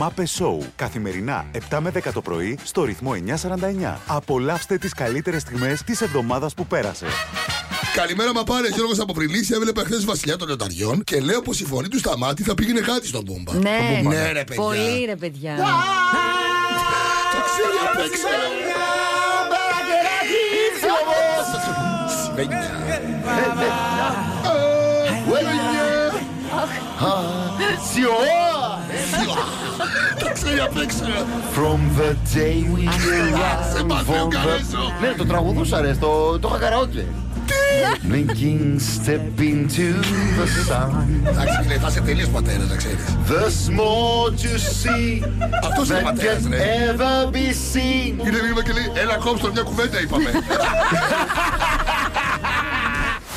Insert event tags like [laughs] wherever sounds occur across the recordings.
Μάπε Show. Καθημερινά 7 με 10 το πρωί στο ρυθμό 949. Απολαύστε τις καλύτερες στιγμές της εβδομάδας που πέρασε. Καλημέρα, μα πάρε Γιώργο από Πριλίση. Έβλεπε χθες Βασιλιά των Λεταριών και λέω πως η φωνή του στα μάτια θα πήγαινε κάτι στον Μπούμπα. Ναι, Ναι, ρε παιδιά. πολύ ρε παιδιά. Το ξέρει απ' έξω. Σβένια. Το ξέρει απ' έξω. From the day we Σε arrived μάθει ο on the... Καρέσο. Ναι, το τραγουδούσα ρε, στο, το είχα καραόκε. Blinking step into the sun Εντάξει, φίλε, θα είσαι τελείως πατέρας, να ξέρεις. The small to see Αυτός είναι that πατέρας, can ρε. ever be seen Είναι μήνυμα και λέει, έλα κόψτε μια κουβέντα, είπαμε. [laughs]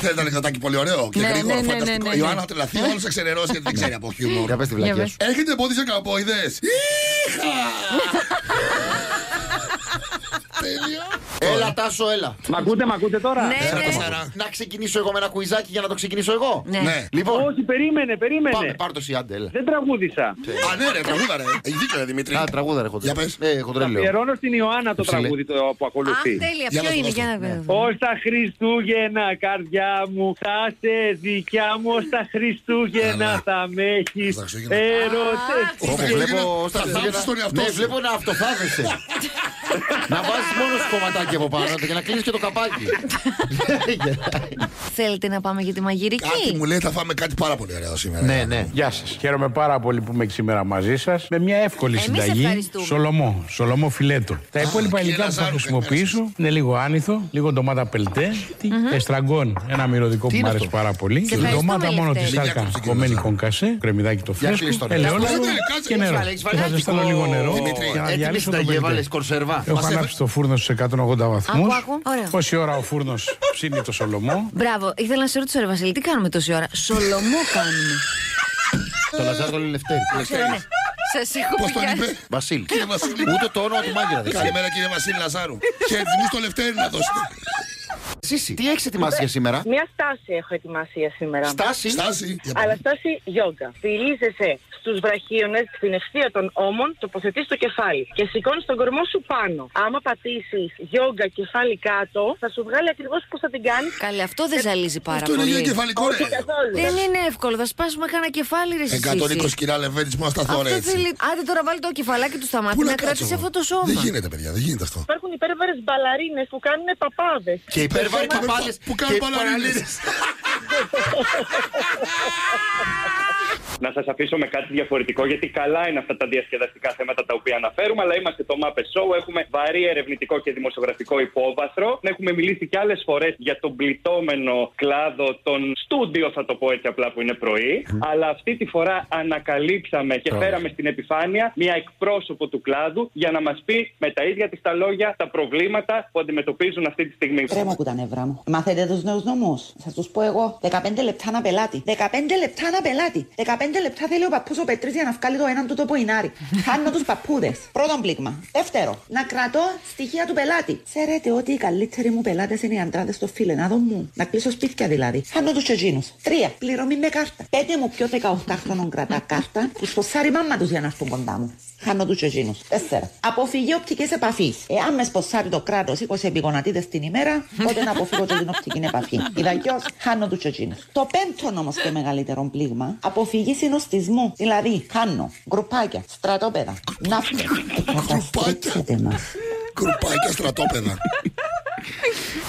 Θέλετε ένα νεκροτάκι πολύ ωραίο και Ναι, γρήγορο, ναι, ναι, φανταστικό. ναι, ναι, Η Ιωάννα ναι. θα τρελαθεί, όλος θα ξενερώσει γιατί δεν ξέρει από χιούμορ. Για πες τη Για βλακιά πες. σου Έχετε πόδι σε καμπόιδες. Είχα! Τέλεια. Έλα Τάσο, έλα Μ' ακούτε, μ' ακούτε τώρα; Ναι, Έλα, ναι. Τεσσάρα. Να ξεκινήσω εγώ με ένα κουιζάκι για να το ξεκινήσω εγώ Ναι. Ναι. Λοιπόν, Όχι, περίμενε, περίμενε. πάμε, πάρ' το εσύ, άντε, έλα Δεν τραγούδισα. Α, ναι, ρε, τραγούδα, ρε. Έχει δίκιο, ρε, Δημήτρη. Α, τραγούδα ρε χοντρέ Για πες. Ε, χοντρέ λέω Αφιερώνω στην Ιωάννα το Ψηλέ. τραγούδι το, που Α, ακολουθεί. τέλεια. Για Ποιο να είναι, το για να δώσω. Ως τα Χριστούγεννα, καρδιά μου, θα σε δικιά μου. Ως τα Χριστούγεννα Καλά. θα με έχεις Στα Χριστούγεννα. έρωτες. Ως τα Όπου Χριστούγεννα βλέπω θα στα θάψεις Χριστούγεννα- τον εαυτό Ναι, σου. βλέπω να αυτοθάβεσαι. [laughs] να βάζεις μόνος σου κομματάκι από πάνω και να κλείνεις και το καπάκι. [laughs] Θέλετε να πάμε για τη μαγειρική; Κάτι μου λέει θα φάμε κάτι πάρα πολύ ωραίο σήμερα. ναι, ναι. Γεια σας. Χαίρομαι πάρα πολύ που είμαι και σήμερα μαζί σας. Με μια εύκολη Εμείς συνταγή. ευχαριστούμε. Σολομό. Σολομό φιλέτο. Τα υπόλοιπα κύριε υλικά που θα Λαζάρου, χρησιμοποιήσω είναι λίγο άνηθο, λίγο ντομάτα πελτέ, εστραγκόν, ένα μυρωδικό που είναι μου άρεσε αυτό; πάρα πολύ. Σε ευχαριστούμε, Ντομάτα μόνο τη Λευτέρη. σάρκα, Μην κομμένη διακόψεις, κονκασέ, κρεμμυδάκι το Για κλείστο, φρέσκο, ρε. ελαιόλαδο Κάτσε, κάτσε, και νερό. Βάλε, έχεις Και θα βάλει ζεστάνω άτυπο- λίγο νερό Δημήτρη, για να Έτοιμη διαλύσω το συνταγή, πελτέ. βάλες κορσερβά. Έχω Μας ανάψει το φούρνο στους 180 βαθμούς. Άκου, άκου. Ωραία. Πόση ώρα ο φούρνος ψήνει το σολομό. Μπράβο, ήθελα να σε ρωτήσω, ρε Βασίλη, τι κάνουμε τόση ώρα; Σολομό κάνουμε. Το Λαζάρ το λέει Λευτέρη. Ξέρω, ναι. Σας έχω Πώς τον πει. είπε; Βασίλη. Κύριε Βασίλη. Ούτε το όνομα του μάγειρα δεν ξέρει. Καλημέρα κύριε Βασίλη Λαζάρου. Χαιρετισμού στο Λευτέρη να δώσετε. Σύση, τι έχεις ετοιμάσει για σήμερα; Μια στάση έχω ετοιμάσει για σήμερα. Στάση; Στάση. Για Αλλά πάμε. στάση γιόγκα. Στηρίζεσαι στους βραχίονες, στην ευθεία των ώμων, τοποθετείς το κεφάλι και σηκώνεις τον κορμό σου πάνω. Άμα πατήσεις γιόγκα κεφάλι κάτω, θα σου βγάλει ακριβώς πώς θα την κάνεις. Καλέ, αυτό δεν ζαλίζει πάρα Αυτό είναι για πολύ. κεφαλικό ρε. Όχι καθόλου. Δεν είναι εύκολο, θα σπάσουμε κανένα κεφάλι, ρε εσύ. 120 κιλά λεβέντης μου να σταθώ ρε Αυτό έτσι. θέλει. Άντε τώρα βάλει το κεφαλάκι του στα Πού μάτια να να κάτσω κρατήσει εγώ; αυτό το σώμα. Δεν γίνεται παιδιά, δεν γίνεται αυτό. Υπάρχουν υπέρβαρες μπαλαρίνες που κάνουν παπάδες. Και υπέρβαροι Που- παπάλες που κάνουν και παραλίες. παραλίες. Να σας αφήσω με κάτι διαφορετικό, γιατί καλά είναι αυτά τα διασκεδαστικά θέματα τα οποία αναφέρουμε, αλλά είμαστε το Muppet Show. Έχουμε βαρύ ερευνητικό και δημοσιογραφικό υπόβαθρο. Έχουμε μιλήσει και άλλες φορές για τον πληττόμενο κλάδο των στούντιο, θα το πω έτσι απλά που είναι πρωί. Αλλά αυτή τη φορά ανακαλύψαμε και φέραμε στην επιφάνεια μια εκπρόσωπο του κλάδου για να μας πει με τα ίδια της τα λόγια τα προβλήματα που αντιμετωπίζουν αυτή τη στιγμή. Τρέμω από τα νευρά μου. Μαθαίνετε τους νέους νόμου. Θα τους πω εγώ. 15 λεπτά να πελάτη. 15 λεπτά να πελάτη. 15 λεπτά θέλει ο παππούς ο Πετρή για να βγάλει το έναν του το ποινάρι. [laughs] Χάνω τους παππούδες. Πρώτον πλήγμα. Δεύτερο, να κρατώ στοιχεία του πελάτη. Ξέρετε ότι οι καλύτεροι μου πελάτες είναι οι αντράδε στο φιλενάδο μου. Να κλείσω σπίτια δηλαδή. Χάνω τους τσεζίνου. Τρία, πληρωμή με κάρτα. Πέντε μου πιο 18χρονων κρατά κάρτα που στο σάρι μάμα τους για να έρθουν κοντά μου. Χάνω του τσεζίνου. Τέσσερα. Αποφυγή οπτικής επαφής. Εάν με σποσάρει το κράτος 20 επιγονατίδε την ημέρα, τότε να αποφύγω και την οπτική επαφή. [laughs] Ιδαλλιώ, χάνω του τσεζίνου. Το πέμπτο όμως και μεγαλύτερο πλήγμα, αποφυγή συνοστισμού. Δηλαδή, χάνω γκρουπάκια, στρατόπεδα, ναύτε. Καταστρέψετε μα. Κρουπάκια στρατόπεδα.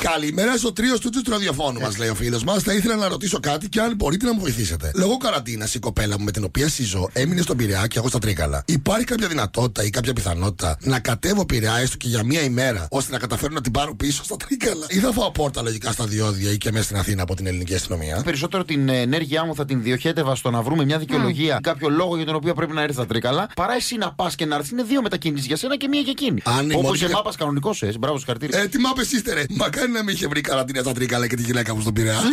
Καλημέρα στο τρίο του του ραδιοφώνου μας, λέει ο φίλος μας. Θα ήθελα να ρωτήσω κάτι και αν μπορείτε να μου βοηθήσετε. Λόγω καραντίνας, η κοπέλα μου με την οποία συζώ έμεινε στον Πειραιά και εγώ στα Τρίκαλα. Υπάρχει κάποια δυνατότητα ή κάποια πιθανότητα να κατέβω Πειραιά έστω και για μία ημέρα ώστε να καταφέρω να την πάρω πίσω στα Τρίκαλα; Ή θα φάω πόρτα λογικά στα διόδια ή και μέσα στην Αθήνα από την ελληνική αστυνομία; Περισσότερο την ενέργειά μου θα την διοχέτευα στο να βρούμε μια δικαιολογία, κάποιο λόγο για τον οποίο πρέπει να έρθει στα τρίκαλα, παρά εσύ να πας και να έρθεις. Είναι δύο μετακινήσεις για σένα και μία για εκείνη. Αν η Όπως Μόνικα- σε μάπα κανονικός, ε. Μπράβο, συγχαρητήρια. Ε, τι μάπες είστε, ρε. Μακάρι να μην είχε βρει καραντίνα στα Τρίκαλα και τη γυναίκα μου στον Πειραιά. [laughs]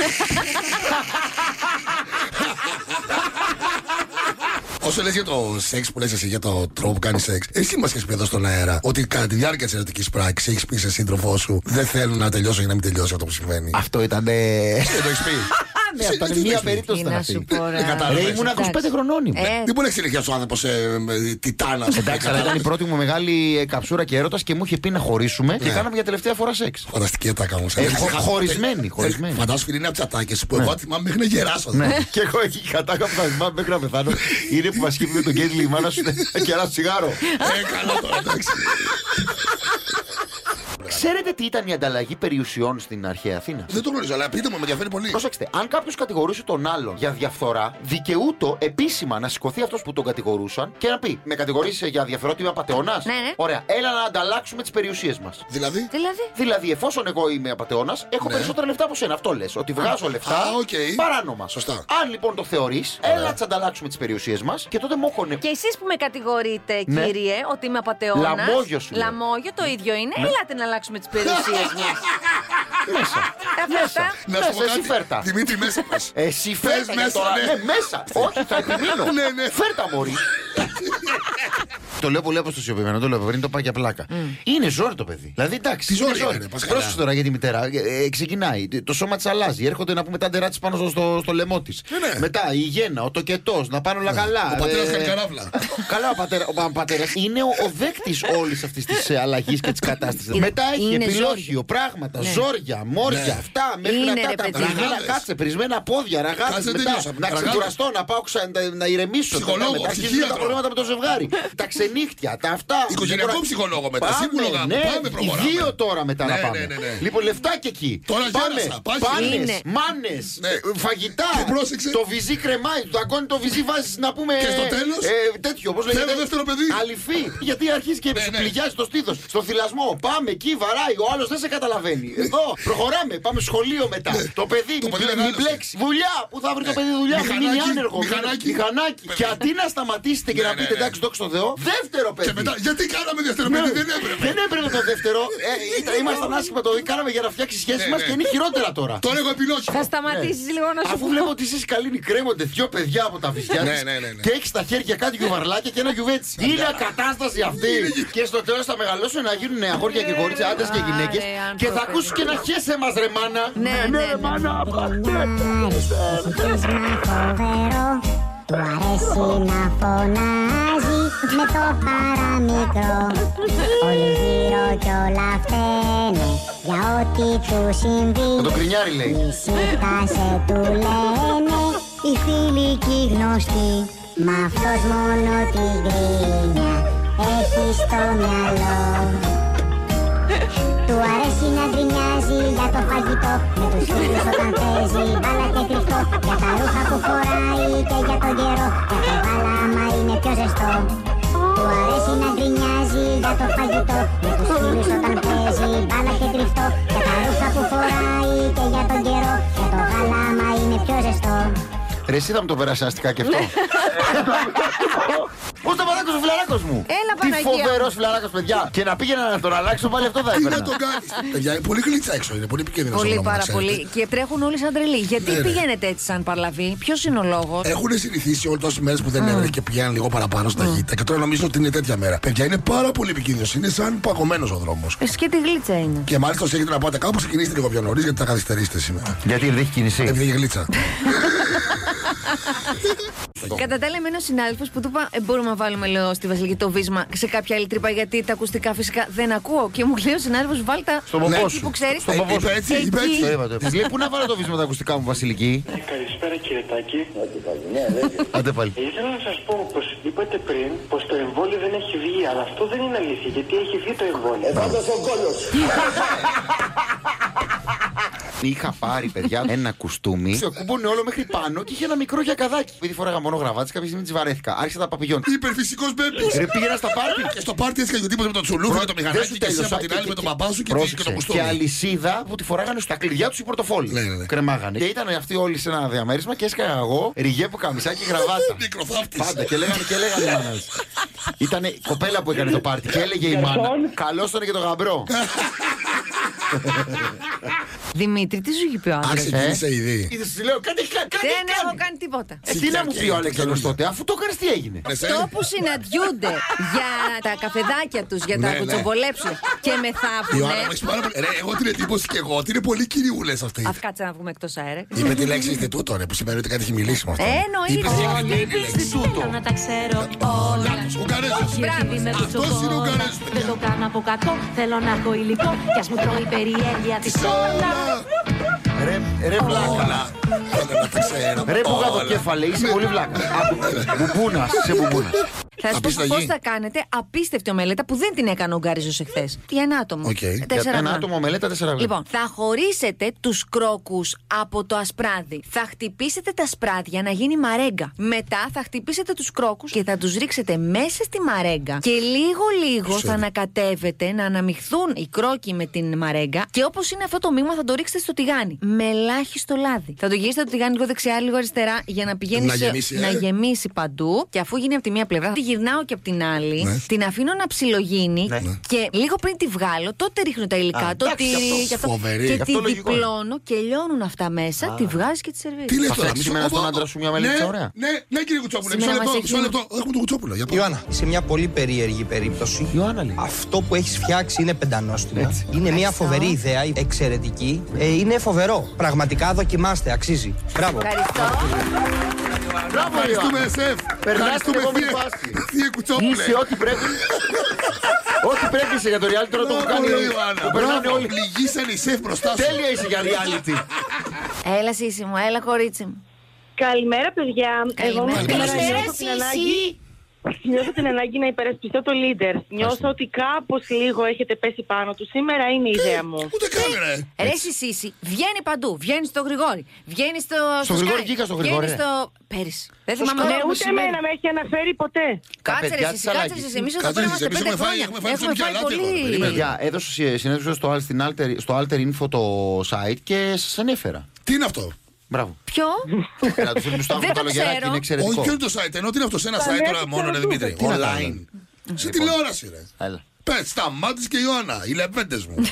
Όσο λες για το σεξ που λες εσύ, για το τρόπο που κάνεις σεξ, εσύ μας έχει πει εδώ στον αέρα ότι κατά τη διάρκεια της ερωτικής πράξης έχεις πει σε σύντροφό σου δεν θέλουν να τελειώσω για να μην τελειώσει αυτό που συμβαίνει. Αυτό ήταν. Δεν το έχεις πει. [laughs] ναι, αυτά είναι τι μία λες, περίπτωση Τι ήταν να σου αυτή. πω, ρε. Δεν κατάλαβες. Ρε, ήμουν 25 χρονών ήμουν. Ε, Δεν μπορεί να εξελιχθεί ο άνθρωπος ε, τιτάνας. Εντάξει, αλλά ήταν η πρώτη μου μεγάλη ε, καψούρα και έρωτας και μου είχε πει να χωρίσουμε και κάναμε για τελευταία φορά σεξ. Φανταστική ατάκα όμω. Ε, χω- χωρισμένη, χωρισμένη. Φαντάσου φίλοι είναι από τις ατάκες που εγώ θυμάμαι μέχρι να γεράσω. Ναι. και εγώ εκεί η κατάκα που θα θυμάμαι μέχρι να πεθάνω είναι που μας είπε με τον Κέντλι η μάνα σου να κεράσει τσιγάρο. Ε, καλά τώρα, εντάξει. Ξέρετε τι ήταν η ανταλλαγή περιουσιών στην αρχαία Αθήνα; Δεν το γνωρίζω, αλλά πείτε μου, με ενδιαφέρει πολύ. Πρόσεξτε, αν κάποιος κατηγορούσε τον άλλον για διαφθορά, δικαιούτο επίσημα να σηκωθεί αυτός που τον κατηγορούσαν και να πει: Με κατηγορείς για διαφθορά ότι είμαι απατεώνας. Ναι, ναι. Ωραία, έλα να ανταλλάξουμε τις περιουσίες μας. Δηλαδή; Δηλαδή; Δηλαδή, εφόσον εγώ είμαι απατεώνας, έχω Ναι. περισσότερα λεφτά από σένα. Αυτό λες. Ότι βγάζω λεφτά Α, οκ. παράνομα. Σωστά. Αν λοιπόν το θεωρείς, έλα να τις ανταλλάξουμε τις περιουσίες μας και τότε μου έχουν. Και εσείς που με κατηγορείτε, Ναι. κύριε, ότι είμαι απατεώνας. Λαμόγιο σου λέω. Λαμόγιο το ίδιο είναι. Ελάτε να αλλάξουμε τις περιουσίες μας. Μέσα. Αυτά. Να σου πω Μέσα, εσύ κάτι. φέρτα. Δημήτρη, μέσα πες. Εσύ φέρτα για μέσα, τώρα. ναι. Ναι, μέσα. Όχι, θα επιμείνω. Ναι, ναι. Φέρτα μωρή. Το λέω πολύ αποστασιοποιημένο, το λέω πριν το πάει για πλάκα. Είναι ζόρι το παιδί. Δηλαδή εντάξει. Τι ζόρι είναι είναι, πας καλά. Πρόσεξε τώρα για τη μητέρα. Ε, ε, ξεκινάει. Το σώμα της αλλάζει. Έρχονται να πούμε τα ντερά της πάνω στο, στο, στο λαιμό της. Ναι, ναι. Μετά η γέννα, ο τοκετός, να πάνε όλα καλά. Ο πατέρας Ε, κάνει καράφλα. [laughs] Καλά, ο πατέρας ο πατέρας είναι ο, ο δέκτης όλης αυτής της αλλαγής και της κατάστασης. Είναι- Μετά έχει είναι επιλόγιο, πράγματα, ζόρια, μόρια, Ναι. αυτά, μέχρι Είναι, να ρε, τα παιδί. πρισμένα Ραγάδες. κάτσε, πρισμένα πόδια, ραγάδε. Κάτσε, Μετά τελείωσα. να Ραγάδες. ξεκουραστώ, να πάω ξα, να, να ηρεμήσω. Ψυχολόγος, μετά αρχίζουν ψυχίατρο. τα προβλήματα με το ζευγάρι. τα ξενύχτια, τα αυτά. Οικογενειακό Λοιπόν, ψυχολόγο μετά, Πάμε, σύμβουλο γάμου, ναι, πάμε, οι προχωράμε. δύο τώρα μετά να Ναι, πάμε. ναι, ναι, ναι. Λοιπόν, λεφτά και εκεί. Τώρα πάμε. γέρασα, πάει. Πάνες, Είναι. μάνες, Ναι. ε, φαγητά. Και πρόσεξε. Το βυζί κρεμάει, το αγκόνι το βυζί βάζεις να πούμε. Και στο τέλος; Ε, τέτοιο, πώ λέγεται. Θέλω δεύτερο παιδί. Αληφή. Γιατί αρχίζει και Ναι, ναι. πληγιάζει το στήθος. Στο θυλασμό. Πάμε εκεί, βαράει. Ο άλλος δεν σε καταλαβαίνει. Εδώ, προχωράμε. Πάμε σχολείο μετά. Το παιδί, Το μην παιδί πλε- μεγάλωσε. μην μπλέξει. Δουλειά. Πού θα βρει το παιδί δουλειά, μην μείνει Μηχανάκι, άνεργο. μηχανάκι. Μηχανάκι. Και αντί να σταματήσετε και Ναι, να ναι, πείτε ναι. εντάξει, δόξα τω Θεώ, δεύτερο παιδί. Και μετά, γιατί κάναμε δεύτερο παιδί, δεν έπρεπε. Δεν έπρεπε το δεύτερο. Ε, ήταν- ήμασταν άσχημα το κάναμε για να φτιάξει σχέση Ναι, μας ναι. και είναι χειρότερα τώρα. Τώρα έχω επιλόγιο. Θα σταματήσεις λίγο να σου Αφού πω. βλέπω ότι εσεί καλοί κρέμονται δυο παιδιά από τα βυζιά Ναι, της ναι, ναι, ναι. και έχεις στα χέρια κάτι γιουβαρλάκια και ένα γιουβέτσι. Είναι κατάσταση αυτή. και στο τέλος θα μεγαλώσουν να γίνουν αγόρια και κορίτσια, άντρες και γυναίκες. Άρε, αν Και θα προφέρει. ακούσεις και να χέσαι μας, ρε μάνα. Ναι, ναι, ναι. Του αρέσει να φωνάζει με το παραμικρό Όλοι γύρω κι όλα φταίνε για ό,τι του συμβεί. Με το κρινιάρι λέει. Ησύχασε του λένε οι φίλοι και οι γνωστοί. Μα αυτός μόνο την γκρίνια έχει στο μυαλό. Του αρέσει να γκρινιάζει για το φαγητό. Με τους φίλους όταν παίζει μπάλα και κρυφτό. Για τα ρούχα που φοράει και για τον καιρό. Για το γάλαμα είναι πιο ζεστό. Του αρέσει να γκρινιάζει για το φαγητό. Με τους φίλους όταν παίζει μπάλα και κρυφτό. Για τα ρούχα που φοράει και για τον καιρό. Για το γάλαμα είναι πιο ζεστό. Ρε, εσύ θα μου το περάσει αστικά και αυτό. Πώς το παράκος ο φιλαράκος μου; Έλα, Τι Παναγία φοβερός μου. φιλαράκος, παιδιά. Και να πήγαινα να τον αλλάξω πάλι αυτό θα Τι να έπαιρνα. τον κάνεις. Παιδιά, είναι πολύ γλίτσα έξω, είναι πολύ επικίνδυνο. Πολύ πάρα πολύ. Και τρέχουν όλοι σαν τρελοί. Γιατί Ναι, ναι. πηγαίνετε έτσι σαν παρλαβή, ποιος είναι ο λόγος; Έχουν συνηθίσει όλες τόσες μέρες που δεν έβρεχε και πηγαίνουν λίγο παραπάνω στα γήτα και τώρα νομίζουν ότι είναι τέτοια μέρα. Παιδιά, είναι πάρα πολύ επικίνδυνος. Είναι σαν παγωμένος ο δρόμος. Ε, και τη γλίτσα είναι. Και μάλιστα όσοι έχετε να πάτε κάπου, ξεκινήστε λίγο πιο νωρίς γιατί θα καθυστερήσετε σήμερα. Γιατί δεν έχει κίνηση. Επειδή έχει γλίτσα. [laughs] [laughs] Κατά τα άλλα, είμαι ένας συνάδελφος που του είπα: ε, Μπορούμε να βάλουμε, λέω, στη Βασιλική το βίσμα σε κάποια άλλη τρύπα γιατί τα ακουστικά φυσικά δεν ακούω. Και μου λέει ο συνάδελφος: Βάλτα Στον ποπός εκεί σου. που ξέρεις. Στον ποπός σου. Είπε έτσι, είπε Εκεί. έτσι. Το είπατε. Της λέει πού να βάλω το βίσμα τα ακουστικά μου, Βασιλική. Καλησπέρα κύριε Τάκη. Άντε πάλι. Ήθελα να σας πω πως είπατε πριν πως το εμβόλιο δεν έχει βγει, αλλά αυτό δεν είναι αλήθεια, γιατί έχει βγει το εμβόλιο. [laughs] Είχα πάρει, παιδιά, [laughs] ένα κουστούμι. Σε κούμπονε όλο μέχρι πάνω και είχε ένα μικρό γιακαδάκι. Επειδή φοράγα μόνο γραβάτι, κάποια στιγμή της βαρέθηκα. Άρχισα τα παπηγιόν. Υπερφυσικός μπέμπι. Ρε πήγαινα στα πάρτι. Και στο πάρτι έτσι και τίποτα με το τσουλούφι, με το Δεν μηχανάκι σου και εσύ τέλειωσα. από την άλλη με τον μπαμπά σου και Πρόσεξε. και το Και κουστούμι. αλυσίδα που τη φοράγανε στα κλειδιά τους οι πορτοφόλι. Ναι, ναι, ναι. Κρεμάγανε. Και ήταν αυτοί όλοι σε ένα διαμέρισμα και έσκαγα εγώ ριγέ που καμισάκι γραβάτα. [laughs] Μικροθάφτης. Πάντα και λέγανε και λέγανε οι μάνας. Ήταν κοπέλα που έκανε το πάρτι και έλεγε η μάνα. Καλό ήταν και το γαμπρό. [laughs] Δημήτρη, τι σου έχει πει ο άντρα. Α, ξεκίνησε ήδη. Είδες, σου λέω κάτι κα- κάτι Δεν έχω κάνει. κάνει τίποτα. Ε, τι να μου πει ο Αλέξανδρος τότε, αφού το έκανες τι έγινε. Αυτό που συναντιούνται για τα καφεδάκια του, για τα Ναι, ναι. κουτσομπολέψουν και Ιωάννα, μεθαύρουνε. μου έχεις πάρα πολύ- Ρε, εγώ την εντύπωση και εγώ ότι είναι πολύ κυριούλε αυτή. Α κάτσε να βγούμε εκτό αέρα. Είπε τη λέξη Ινστιτούτο, ρε, που σημαίνει ότι κάτι έχει μιλήσει με αυτό. Ε, εννοείται. Είπε Όλοι τη λέξη Ινστιτούτο. Να τα ξέρω όλα. Ουγγαρέζος. Όχι επειδή είμαι Αυτός είναι κουτσομπόλα. Ουγγαρέζος, παιδιά. Δεν το κάνω από κακό. Θέλω να έχω υλικό. Κι ας μου τρώει η περιέργεια της όλα. Ρε, ρε βλάκα. Όλα. Όλα να τα ξέρω. Ρε που Όλα. κέφαλε, είσαι πολύ βλάκα. Μπουμπούνας, είσαι μπουμπούνας. Θα σας πω Απίστευτη. πώς θα κάνετε απίστευτη ομελέτα που δεν την έκανε ο Γκάριζος εχθές. Για ένα άτομο. Οκ. Ε, Για Τέσσερα Ένα γράμμα. άτομο ομελέτα, τέσσερα γράμμα. Λοιπόν, θα χωρίσετε τους κρόκους από το ασπράδι. Θα χτυπήσετε τα ασπράδια να γίνει μαρέγκα. Μετά θα χτυπήσετε τους κρόκους και θα τους ρίξετε μέσα στη μαρέγκα. Και λίγο-λίγο θα ανακατεύετε να αναμειχθούν οι κρόκοι με την μαρέγκα. Και όπως είναι αυτό το μείγμα, θα το ρίξετε στο τηγάνι. Με ελάχιστο λάδι. Θα το γυρίσετε το τηγάνι λίγο δεξιά, λίγο αριστερά για να πηγαίνεις Να σε- γεμίσει, ε. να γεμίσει παντού. Και αφού γίνει από τη μία πλευρά, τη γυρνάω και από την άλλη. Ναι. Την αφήνω να ψιλογίνει. Ναι. Και λίγο πριν τη βγάλω, τότε ρίχνω τα υλικά. Α, το εντάξει, τυρί αυτό και αυτό. φοβερή. Και Αυτό τη λογικό είναι. διπλώνω και λιώνουν αυτά μέσα, τη βγάζεις και τη σερβίρεις. Τι λες Θα τώρα, φτιάξεις μισό- σήμερα στον Ω, ω, άντρα σου μια μελέτης ναι, ωραία. Ναι, ναι, κύριε Κουτσόπουλο, μισό Σήμερα λεπτό, μας μισό έχει- λεπτό. Έχουμε τον Κουτσόπουλο. Για πάμε. Ιωάννα, σε μια πολύ περίεργη περίπτωση. Ιωάννα λέει. Αυτό που έχεις φτιάξει είναι πεντανόστιμο. Είναι μια φοβερή ιδέα, εξαιρετική. Ε, είναι φοβερό. Πραγματικά δοκιμάστε, αξίζει. Μπράβο. Ευχαριστώ. Μπράβο, Ευχαριστούμε, Ιωάννα. Σεφ. Περνάς στην επόμενη Θεία- φάση. Θεία Κουτσόπουλε. Είσαι ό,τι πρέπει. Ό,τι πρέπει είσαι για το reality τώρα το έχω κάνει. Μπράβο, Ιωάννα. Το περνάνε Μπράβο. όλοι. Πληγήσαν οι Σεφ μπροστά σου. Τέλεια είσαι για reality. Έλα, Σύση μου, έλα, κορίτσι μου. Καλημέρα, παιδιά. Εγώ Καλημέρα. σήμερα νιώθω την ανάγκη. Νιώθω την ανάγκη να υπερασπιστώ το leader. Νιώθω ότι κάπως λίγο έχετε πέσει πάνω του. Σήμερα είναι η ιδέα μου. Ούτε καν, ρε. Ρε εσύ, Σύση, βγαίνει παντού. Βγαίνει στο Γρηγόρι. Βγαίνει στο. Στο Γρηγόρι Sky, βγήκα στο Γρηγόρι, βγαίνεις ρε. στο. Πέρυσι. Δεν θυμάμαι. Ναι, τώρα που ούτε σημαίνει. εμένα με έχει αναφέρει ποτέ. Κάτσε ρε, παιδιά εσύ, της κάτσε Αλάκης. ρε, εσύ. Εμείς εδώ Κάτσε, πέρα εσείς, είμαστε εμείς πέντε έχουμε φάει- χρόνια. έχουμε φάει Έχουμε φάει ψωμιά, ελάτε, πολύ. εγώ, Παιδιά, έδωσα συνέντευξη στο, στην Alter, στο Alter Info το site και σας ανέφερα. Τι είναι αυτό; Μπράβο. Ποιο; Έλα, τους φίλου του Σταύρου Δεν το το λογεράκι ξέρω. είναι Όχι, εξαιρετικό. και είναι το site. Ενώ τι είναι αυτό, σε ένα site τώρα μόνο, ρε Δημήτρη. Τι να Online. Σε τηλεόραση, ρε. Έλα. Πες, σταμάτησε και η Ιωάννα, οι λεβέντες μου. [laughs]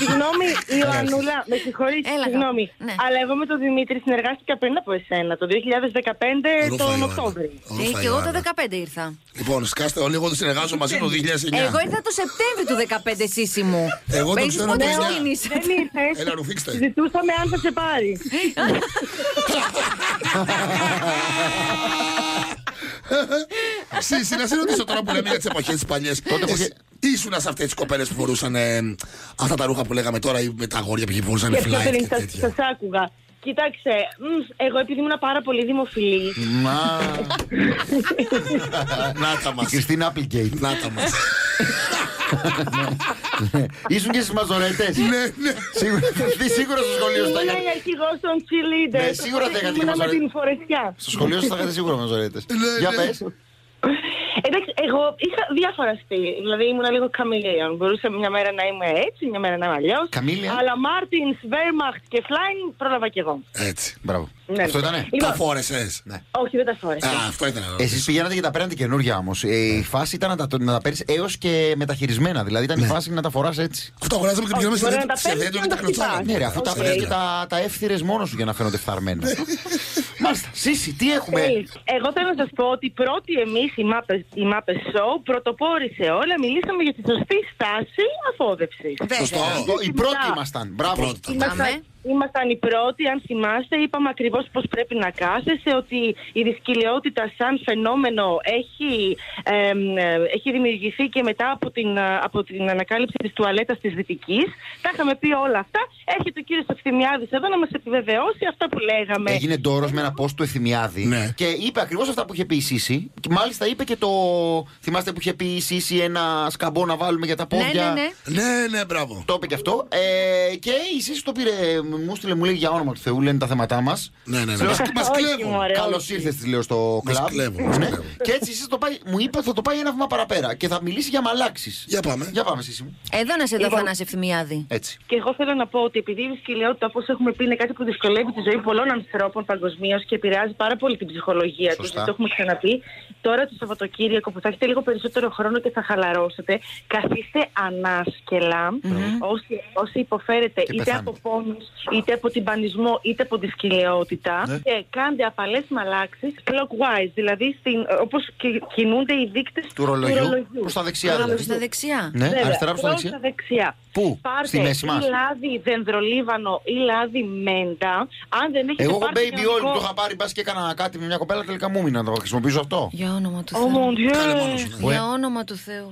Συγγνώμη, Ιωαννούλα, με συγχωρείτε, Έλα, συγγνώμη. ναι. Αλλά εγώ με τον Δημήτρη συνεργάστηκα πριν από εσένα, το 2015 Ρούφα, τον Ιωάννα. Οκτώβρη. Ε, Ρούφα, Και εγώ το Ιωάννα. 15 ήρθα. Λοιπόν, σκάστε όλοι, εγώ δεν συνεργάζομαι μαζί το 2009. Εγώ ήρθα το Σεπτέμβριο του 15 Σύση μου. Εγώ το Εσείς ξέρω πότε το εννιά. ξεκινήσατε; Δεν ήρθες. Έλα, ρουφήξτε. Ζητούσαμε αν θα σε πάρει. [laughs] [laughs] Σύση, να σε ρωτήσω τώρα που λέμε για τις εποχές τις παλιές. Τότε που είχε- Ήσουν σε αυτές τις κοπέλες που φορούσαν ε, αυτά τα ρούχα που λέγαμε τώρα ή με τα αγόρια που φορούσαν Και flight πριν και σας, τέτοια. σας άκουγα. Κοίταξε, μ, εγώ επειδή ήμουν πάρα πολύ δημοφιλή, Μα. [laughs] Να τα μας. Η Κριστίνα Applegate. Να τα μας. Ήσουν και στις μαζορέτες. Ναι, ναι. Σίγουρα στο σχολείο σου θα ήμουν είχατε. αρχηγός των cheerleaders. Ναι, σίγουρα θα είχατε Ήμουνα και με μας την φορεσιά. Στο σχολείο σου θα είχατε σίγουρα μαζορέτες. Ναι, Για ναι. πες. Εντάξει, εγώ είχα διάφορα στυλ. Δηλαδή ήμουν λίγο chameleon. Μπορούσα μια μέρα να είμαι έτσι, μια μέρα να είμαι αλλιώς. Chameleon? Αλλά Μάρτιν, Βέρμαχτ και fly πρόλαβα κι εγώ. Έτσι. Μπράβο. Ναι. Αυτό ήτανε; Λοιπόν, Τα φόρεσες. Όχι, δεν τα φόρεσα. Α, αυτό ήταν. Εσείς πηγαίνατε και τα παίρνετε καινούργια όμως. Η φάση ήταν να τα, να τα παίρνεις έως και μεταχειρισμένα. Δηλαδή ήταν η φάση να τα φοράς έτσι. Αυτό αγοράζαμε και Όχι, πηγαίναμε σε μπορεί δέντρο- να τα σε παίρνεις δέντρο και και να τα τα κλωτσάμε. χτυπάς. Ναι, ρε, αφού τα Οκ. παίρνεις και τα, τα έφθειρες μόνος σου για να φαίνονται φθαρμένα. Μάλιστα. Σύση, τι έχουμε; Θέλεις. Εγώ θέλω να σας πω ότι πρώτοι εμείς οι Μάπες οι Muppet Show πρωτοπόροι σε όλα μιλήσαμε για τη σωστή στάση αφόδευσης. Σωστό. Αυτό, Οι πρώτοι ήμασταν. Μπράβο. Πρώτα. Ήμασταν, ήμασταν οι πρώτοι, αν θυμάστε, είπαμε ακριβώς πώς πρέπει να κάθεσαι, ότι η δυσκολιότητα σαν φαινόμενο έχει, εμ, ε, έχει δημιουργηθεί και μετά από την, ε, από την ανακάλυψη της τουαλέτας της Δυτικής. Τα είχαμε πει όλα αυτά. Έρχεται ο κύριος Ευθυμιάδης εδώ να μας επιβεβαιώσει αυτά που λέγαμε. Έγινε ντόρος με ένα post του Εθιμιάδη Ναι. και είπε ακριβώς αυτά που είχε πει η Σύση. Και μάλιστα είπε και το. Θυμάστε που είχε πει η Σύση ένα σκαμπό να βάλουμε για τα Ναι, πόδια. ναι, ναι. Ναι, ναι, μπράβο. Το είπε και αυτό. Ε, και η Σύση το πήρε μου στείλε, μου λέει για όνομα του Θεού, λένε τα θέματά μας. Ναι, ναι, ναι. Μας- μας κλέβουν. Καλώς ήρθες, της λέω στο Μας κλαμπ. κλέβουν, μας Ναι. κλέβουν. Και έτσι εσείς το πάει, μου είπε θα το πάει ένα βήμα παραπέρα και θα μιλήσει για μαλάξεις. Για πάμε. Για πάμε, εσύ μου. Εδώ να σε δω, Λοιπόν. Θανάση Ευθυμιάδη. Έτσι. Και εγώ θέλω να πω ότι επειδή η δυσκολιότητα, όπως έχουμε πει, είναι κάτι που δυσκολεύει τη ζωή πολλών ανθρώπων παγκοσμίως και επηρεάζει πάρα πολύ την ψυχολογία τους, Σωστά. το έχουμε ξαναπεί. Τώρα το Σαββατοκύριακο που θα έχετε λίγο περισσότερο χρόνο και θα χαλαρώσετε, καθίστε ανάσκελα, όσοι, όσοι υποφέρετε Και είτε πεθάνετε. από πόνους, είτε από τυμπανισμό, είτε από δυσκολιότητα Ναι. και κάντε απαλές μαλάξεις clockwise, δηλαδή όπως κινούνται οι δείκτες Του ρολογιού προς τα δεξιά δηλαδή. Προς τα δεξιά. Ναι, Βέβαια, αριστερά προς τα προς δεξιά. Τα δεξιά. Πού; Πάρτε Στη μέση μας; ή λάδι δενδρολίβανο ή λάδι μέντα. Αν δεν έχετε Εγώ έχω πάρει baby κανονικό- oil που το είχα πάρει, μπας και έκανα κάτι με μια κοπέλα, τελικά μου έμεινα να το χρησιμοποιήσω αυτό. Για όνομα του Oh Θεού. mon Dieu. Κάνε μόνος σου, ναι. Για όνομα του Θεού.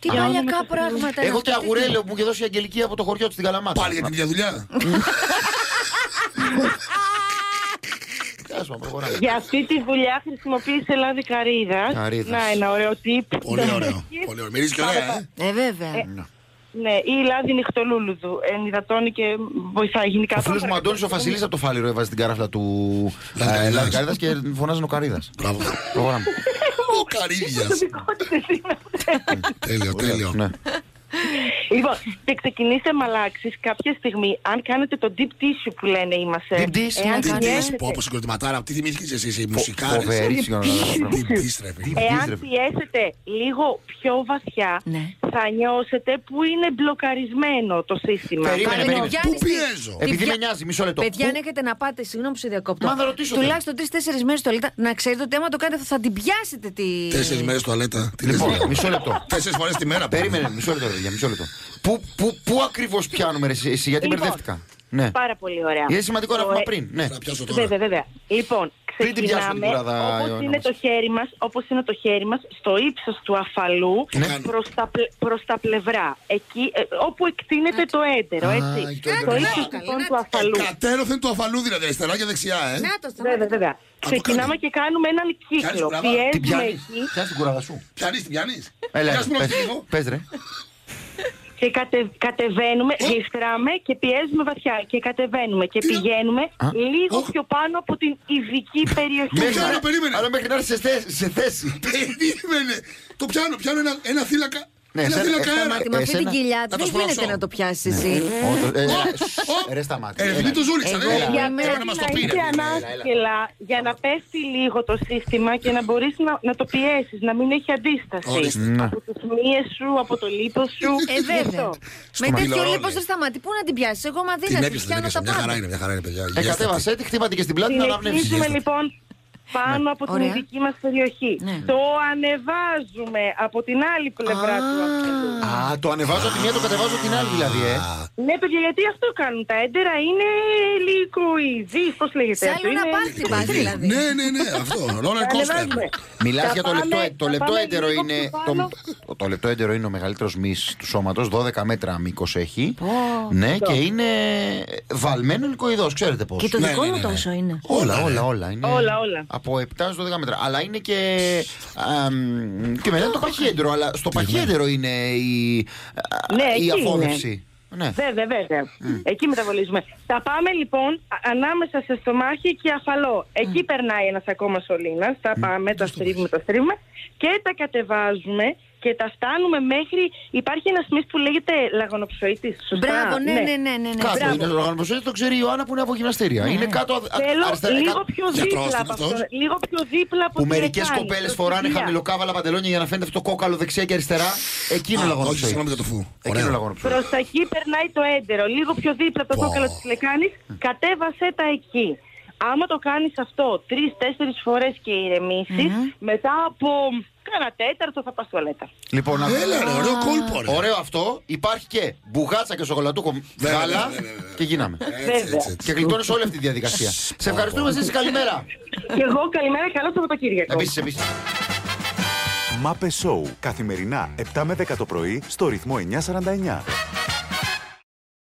Τι Για όνομα παλιακά του Θεού. πράγματα είναι Έχω και αυτά, τι- αγουρέλαιο που μου είχε δώσει η Αγγελική από το χωριό της στην Καλαμάτα. Πάλι για την ίδια δουλειά. Ας πούμε, προχωράμε. Για αυτή τη δουλειά χρησιμοποίησε λάδι καρύδα. Καρύδας. Να, ένα ωραίο tip. Πολύ ωραίο. Πολύ ωραίο. Μυρίζεις και ωραία, ε. Ε, βέβαια. Ναι, ή λάδι νυχτολούλουδου. Ενυδατώνει και βοηθάει γενικά. Ο φίλος μου Αντώνη ο Φασιλή από το Φάληρο έβαζε την καράφλα του Λάδι ε, Καρύδας. Λάδι Καρύδας και φωνάζαν ο Καρύδα. Μπράβο. Προχωράμε. Ο Καρύδιας. Προσωπικότητες είναι αυτές. Τέλειο, τέλειο. Ναι. Λοιπόν, και ξεκινήστε μαλάξεις κάποια στιγμή. Αν κάνετε το deep tissue που λένε είμαστε. Deep dish, εάν Τι ναι, δεις, πιέσετε- πω, όπως συγκροτηματάρα, τι θυμήθηκες εσύ, εσύ, Φο- μουσικάρες; Φοβερή συγκροτηματάρα. Τι δεις, ρε, φίλε. Εάν ρε. πιέσετε λίγο πιο βαθιά, Ναι. θα νιώσετε που είναι μπλοκαρισμένο το σύστημα. Περίμενε, Καλέ, περίμενε. Γιάννης, Πού τι- πιέζω; τι Επειδή πια- με νοιάζει, μισό λεπτό. Παιδιά, Πού- αν έχετε να πάτε, συγγνώμη που σε διακόπτω. Μα θα ρωτήσω Τουλάχιστον τρει-τέσσερι μέρες στο λεπτά να ξέρετε ότι άμα το κάνετε θα την πιάσετε τη. Τέσσερις μέρες τουαλέτα. Τι λες, Λοιπόν, ρε. μισό λεπτό. Τέσσερις φορές τη μέρα. Περίμενε, μισό λεπτό, ρε, για μισό λεπτό. Πού, πού, πού ακριβώς πιάνουμε, ρε, εσύ, εσύ, γιατί Λοιπόν, μπερδεύτηκα; Ναι. Πάρα πολύ ωραία. Είναι σημαντικό να Το πούμε ε- πριν. Ναι. Θα πιάσω τώρα. Βέβαια, βέβαια. Λοιπόν, Πριν την πιάσουμε την ξεκινάμε κουράδα, όπως Ιωάννα είναι, μας. το χέρι μας, όπως είναι το χέρι μας στο ύψος του αφαλού Ναι. προς, τα, πλε- προς τα πλευρά. Εκεί, ε, όπου εκτείνεται το έντερο, Α, έτσι. το έντερο. Το Α, ύψος καλά, λοιπόν να του το- αφαλού. Κατέρωθεν του αφαλού δηλαδή, αριστερά και δεξιά, ε. Να το Βέβαια, βέβαια. Ξεκινάμε κάνει. και κάνουμε έναν κύκλο. Κάνεις κουράδα; Την Πιέζουμε πιάνεις; εκεί Πιάνεις την κουράδα σου; Πιάνεις, την πιάνεις; Έλα, Πιάσ' μου πες, λίγο. πες ρε. Και κατε, κατεβαίνουμε, γλιστράμε και πιέζουμε βαθιά. Και κατεβαίνουμε και πηγαίνουμε Α. λίγο Οχ. πιο πάνω από την ειδική περιοχή. Το πιάνω, περίμενε. Αλλά μέχρι να έρθεις σε θέση. Σε θέση. Περίμενε. Το πιάνω, πιάνω ένα, ένα θύλακα. Ναι, ένα εσένα- θύλακα εσένα- αέρα. Μα με αυτή την Εσένα- κοιλιά Θα το δεν σπρώξω. γίνεται να το πιάσεις εσύ. Ω, το- ε, Ω, ε, ω. Ρε σταμάτη. Ε, επειδή Έλα. το ζούριξα, Εγώ δεν για είναι. μένα Πρέπει να μας το να πει. είσαι ρε. ανάσκελα για να πέφτει λίγο το σύστημα και να μπορείς να, να το πιέσεις, να μην έχει αντίσταση. Ορίστε. Ναι. Από τις μύες σου, από το λίπος σου. Ε, βέβαια. Με τέτοιο τηλεόραση. λίπος δεν σταματεί. Πού να την πιάσεις; Εγώ μα Την δίνα τη έπιασε, την πιάνω έπιασε. τα Μια χαρά πάντα. είναι, μια χαρά είναι, παιδιά. Ε, Υγιέστατη. κατέβασε, τη χτύπατε και στην πλάτη να αναπνεύσει. Συνεχίζουμε λοιπόν πάνω από την Ωραία. ειδική μας περιοχή. Ναι. Το ανεβάζουμε από την άλλη πλευρά του αυτού. Α, το ανεβάζω τη μία, το κατεβάζω την άλλη δηλαδή, ε. Ναι, παιδιά, γιατί αυτό κάνουν. Τα έντερα είναι λυκοειδή. Πώ λέγεται Σε αυτό. άλλο να είναι- πάθει πας δηλαδή. Ναι, ναι, ναι, αυτό. Roller coaster. Ανεβάζουμε. Μιλάς Θα για το πάμε- λεπτό, ε- το θα λεπτό πάμε έντερο λίγο είναι. πιο πάνω. Το, το λεπτό έντερο είναι ο μεγαλύτερος μυς του σώματος, 12 μέτρα μήκος έχει. Ναι, και είναι βαλμένο λικοειδό, ξέρετε πώς. Και το Ναι, δικό ναι, μου ναι, ναι. τόσο είναι. Όλα, Όλα, όλα, όλα. Είναι Όλα, όλα. Από 7 έως 12 μέτρα. Αλλά είναι και. αμ, και μετά το παχιέντρο. Αλλά στο παχιέντρο είναι η, α, Ναι, η εκεί αφόδευση. Ναι. Βέβαια, βέβαια. Εκεί μεταβολίζουμε. Θα πάμε λοιπόν α- ανάμεσα σε στομάχι και αφαλό. Εκεί περνάει ένας ακόμα σωλήνας. Τα πάμε, τα στρίβουμε, τα στρίβουμε και τα κατεβάζουμε και τα φτάνουμε μέχρι. Υπάρχει ένας σημείο που λέγεται λαγονοψοίτης. Σωστά; Μπράβο, ναι, ναι, ναι, ναι. ναι. Κάτω Μπράβο. είναι το οργανωσμό, το ξέρει η Ιωάννα που είναι από γυμναστήρια. Είναι κάτω α- α- Θέλω αριστερά. λίγο κάτω- πιο Γιατρός δίπλα είναι από αυτός. αυτό. Λίγο πιο δίπλα από Που τη μερικές λεκάνη, κοπέλες προς φοράνε τη σκιά. χαμηλοκάβαλα παντελόνια για να φαίνεται αυτό το κόκαλο δεξιά και αριστερά. Εκείνο Α, είναι Όχι, λαγονοψοή. συγγνώμη για το φου. Εκείνο Ωραίο. είναι λαγονοψοή. Προς τα εκεί περνάει το έντερο. Λίγο πιο δίπλα από το Πω. κόκαλο της λεκάνης. Κατέβασέ τα εκεί. Άμα το κάνεις αυτό τρεις-τέσσερις φορές και ηρεμησεις μετά από κάνα τέταρτο θα πας τουαλέτα. Λοιπόν, να- Έλα, ρε, ωραίο κόλπο, ρε. Ωραίο αυτό. Υπάρχει και μπουγάτσα και σοκολατούκο Βέβαια, γάλα βέβαια, βέβαια, βέβαια. και γίναμε. Έτσι, Βέβαια. έτσι, έτσι. Και γλιτώνεις όλη αυτή τη διαδικασία. Σε ευχαριστούμε, εσεί καλημέρα. Και εγώ καλημέρα, καλό Σαββατοκύριακο. Επίσης, επίσης. Μάπε Σόου. Καθημερινά 7 με 10 το πρωί στο ρυθμό 949.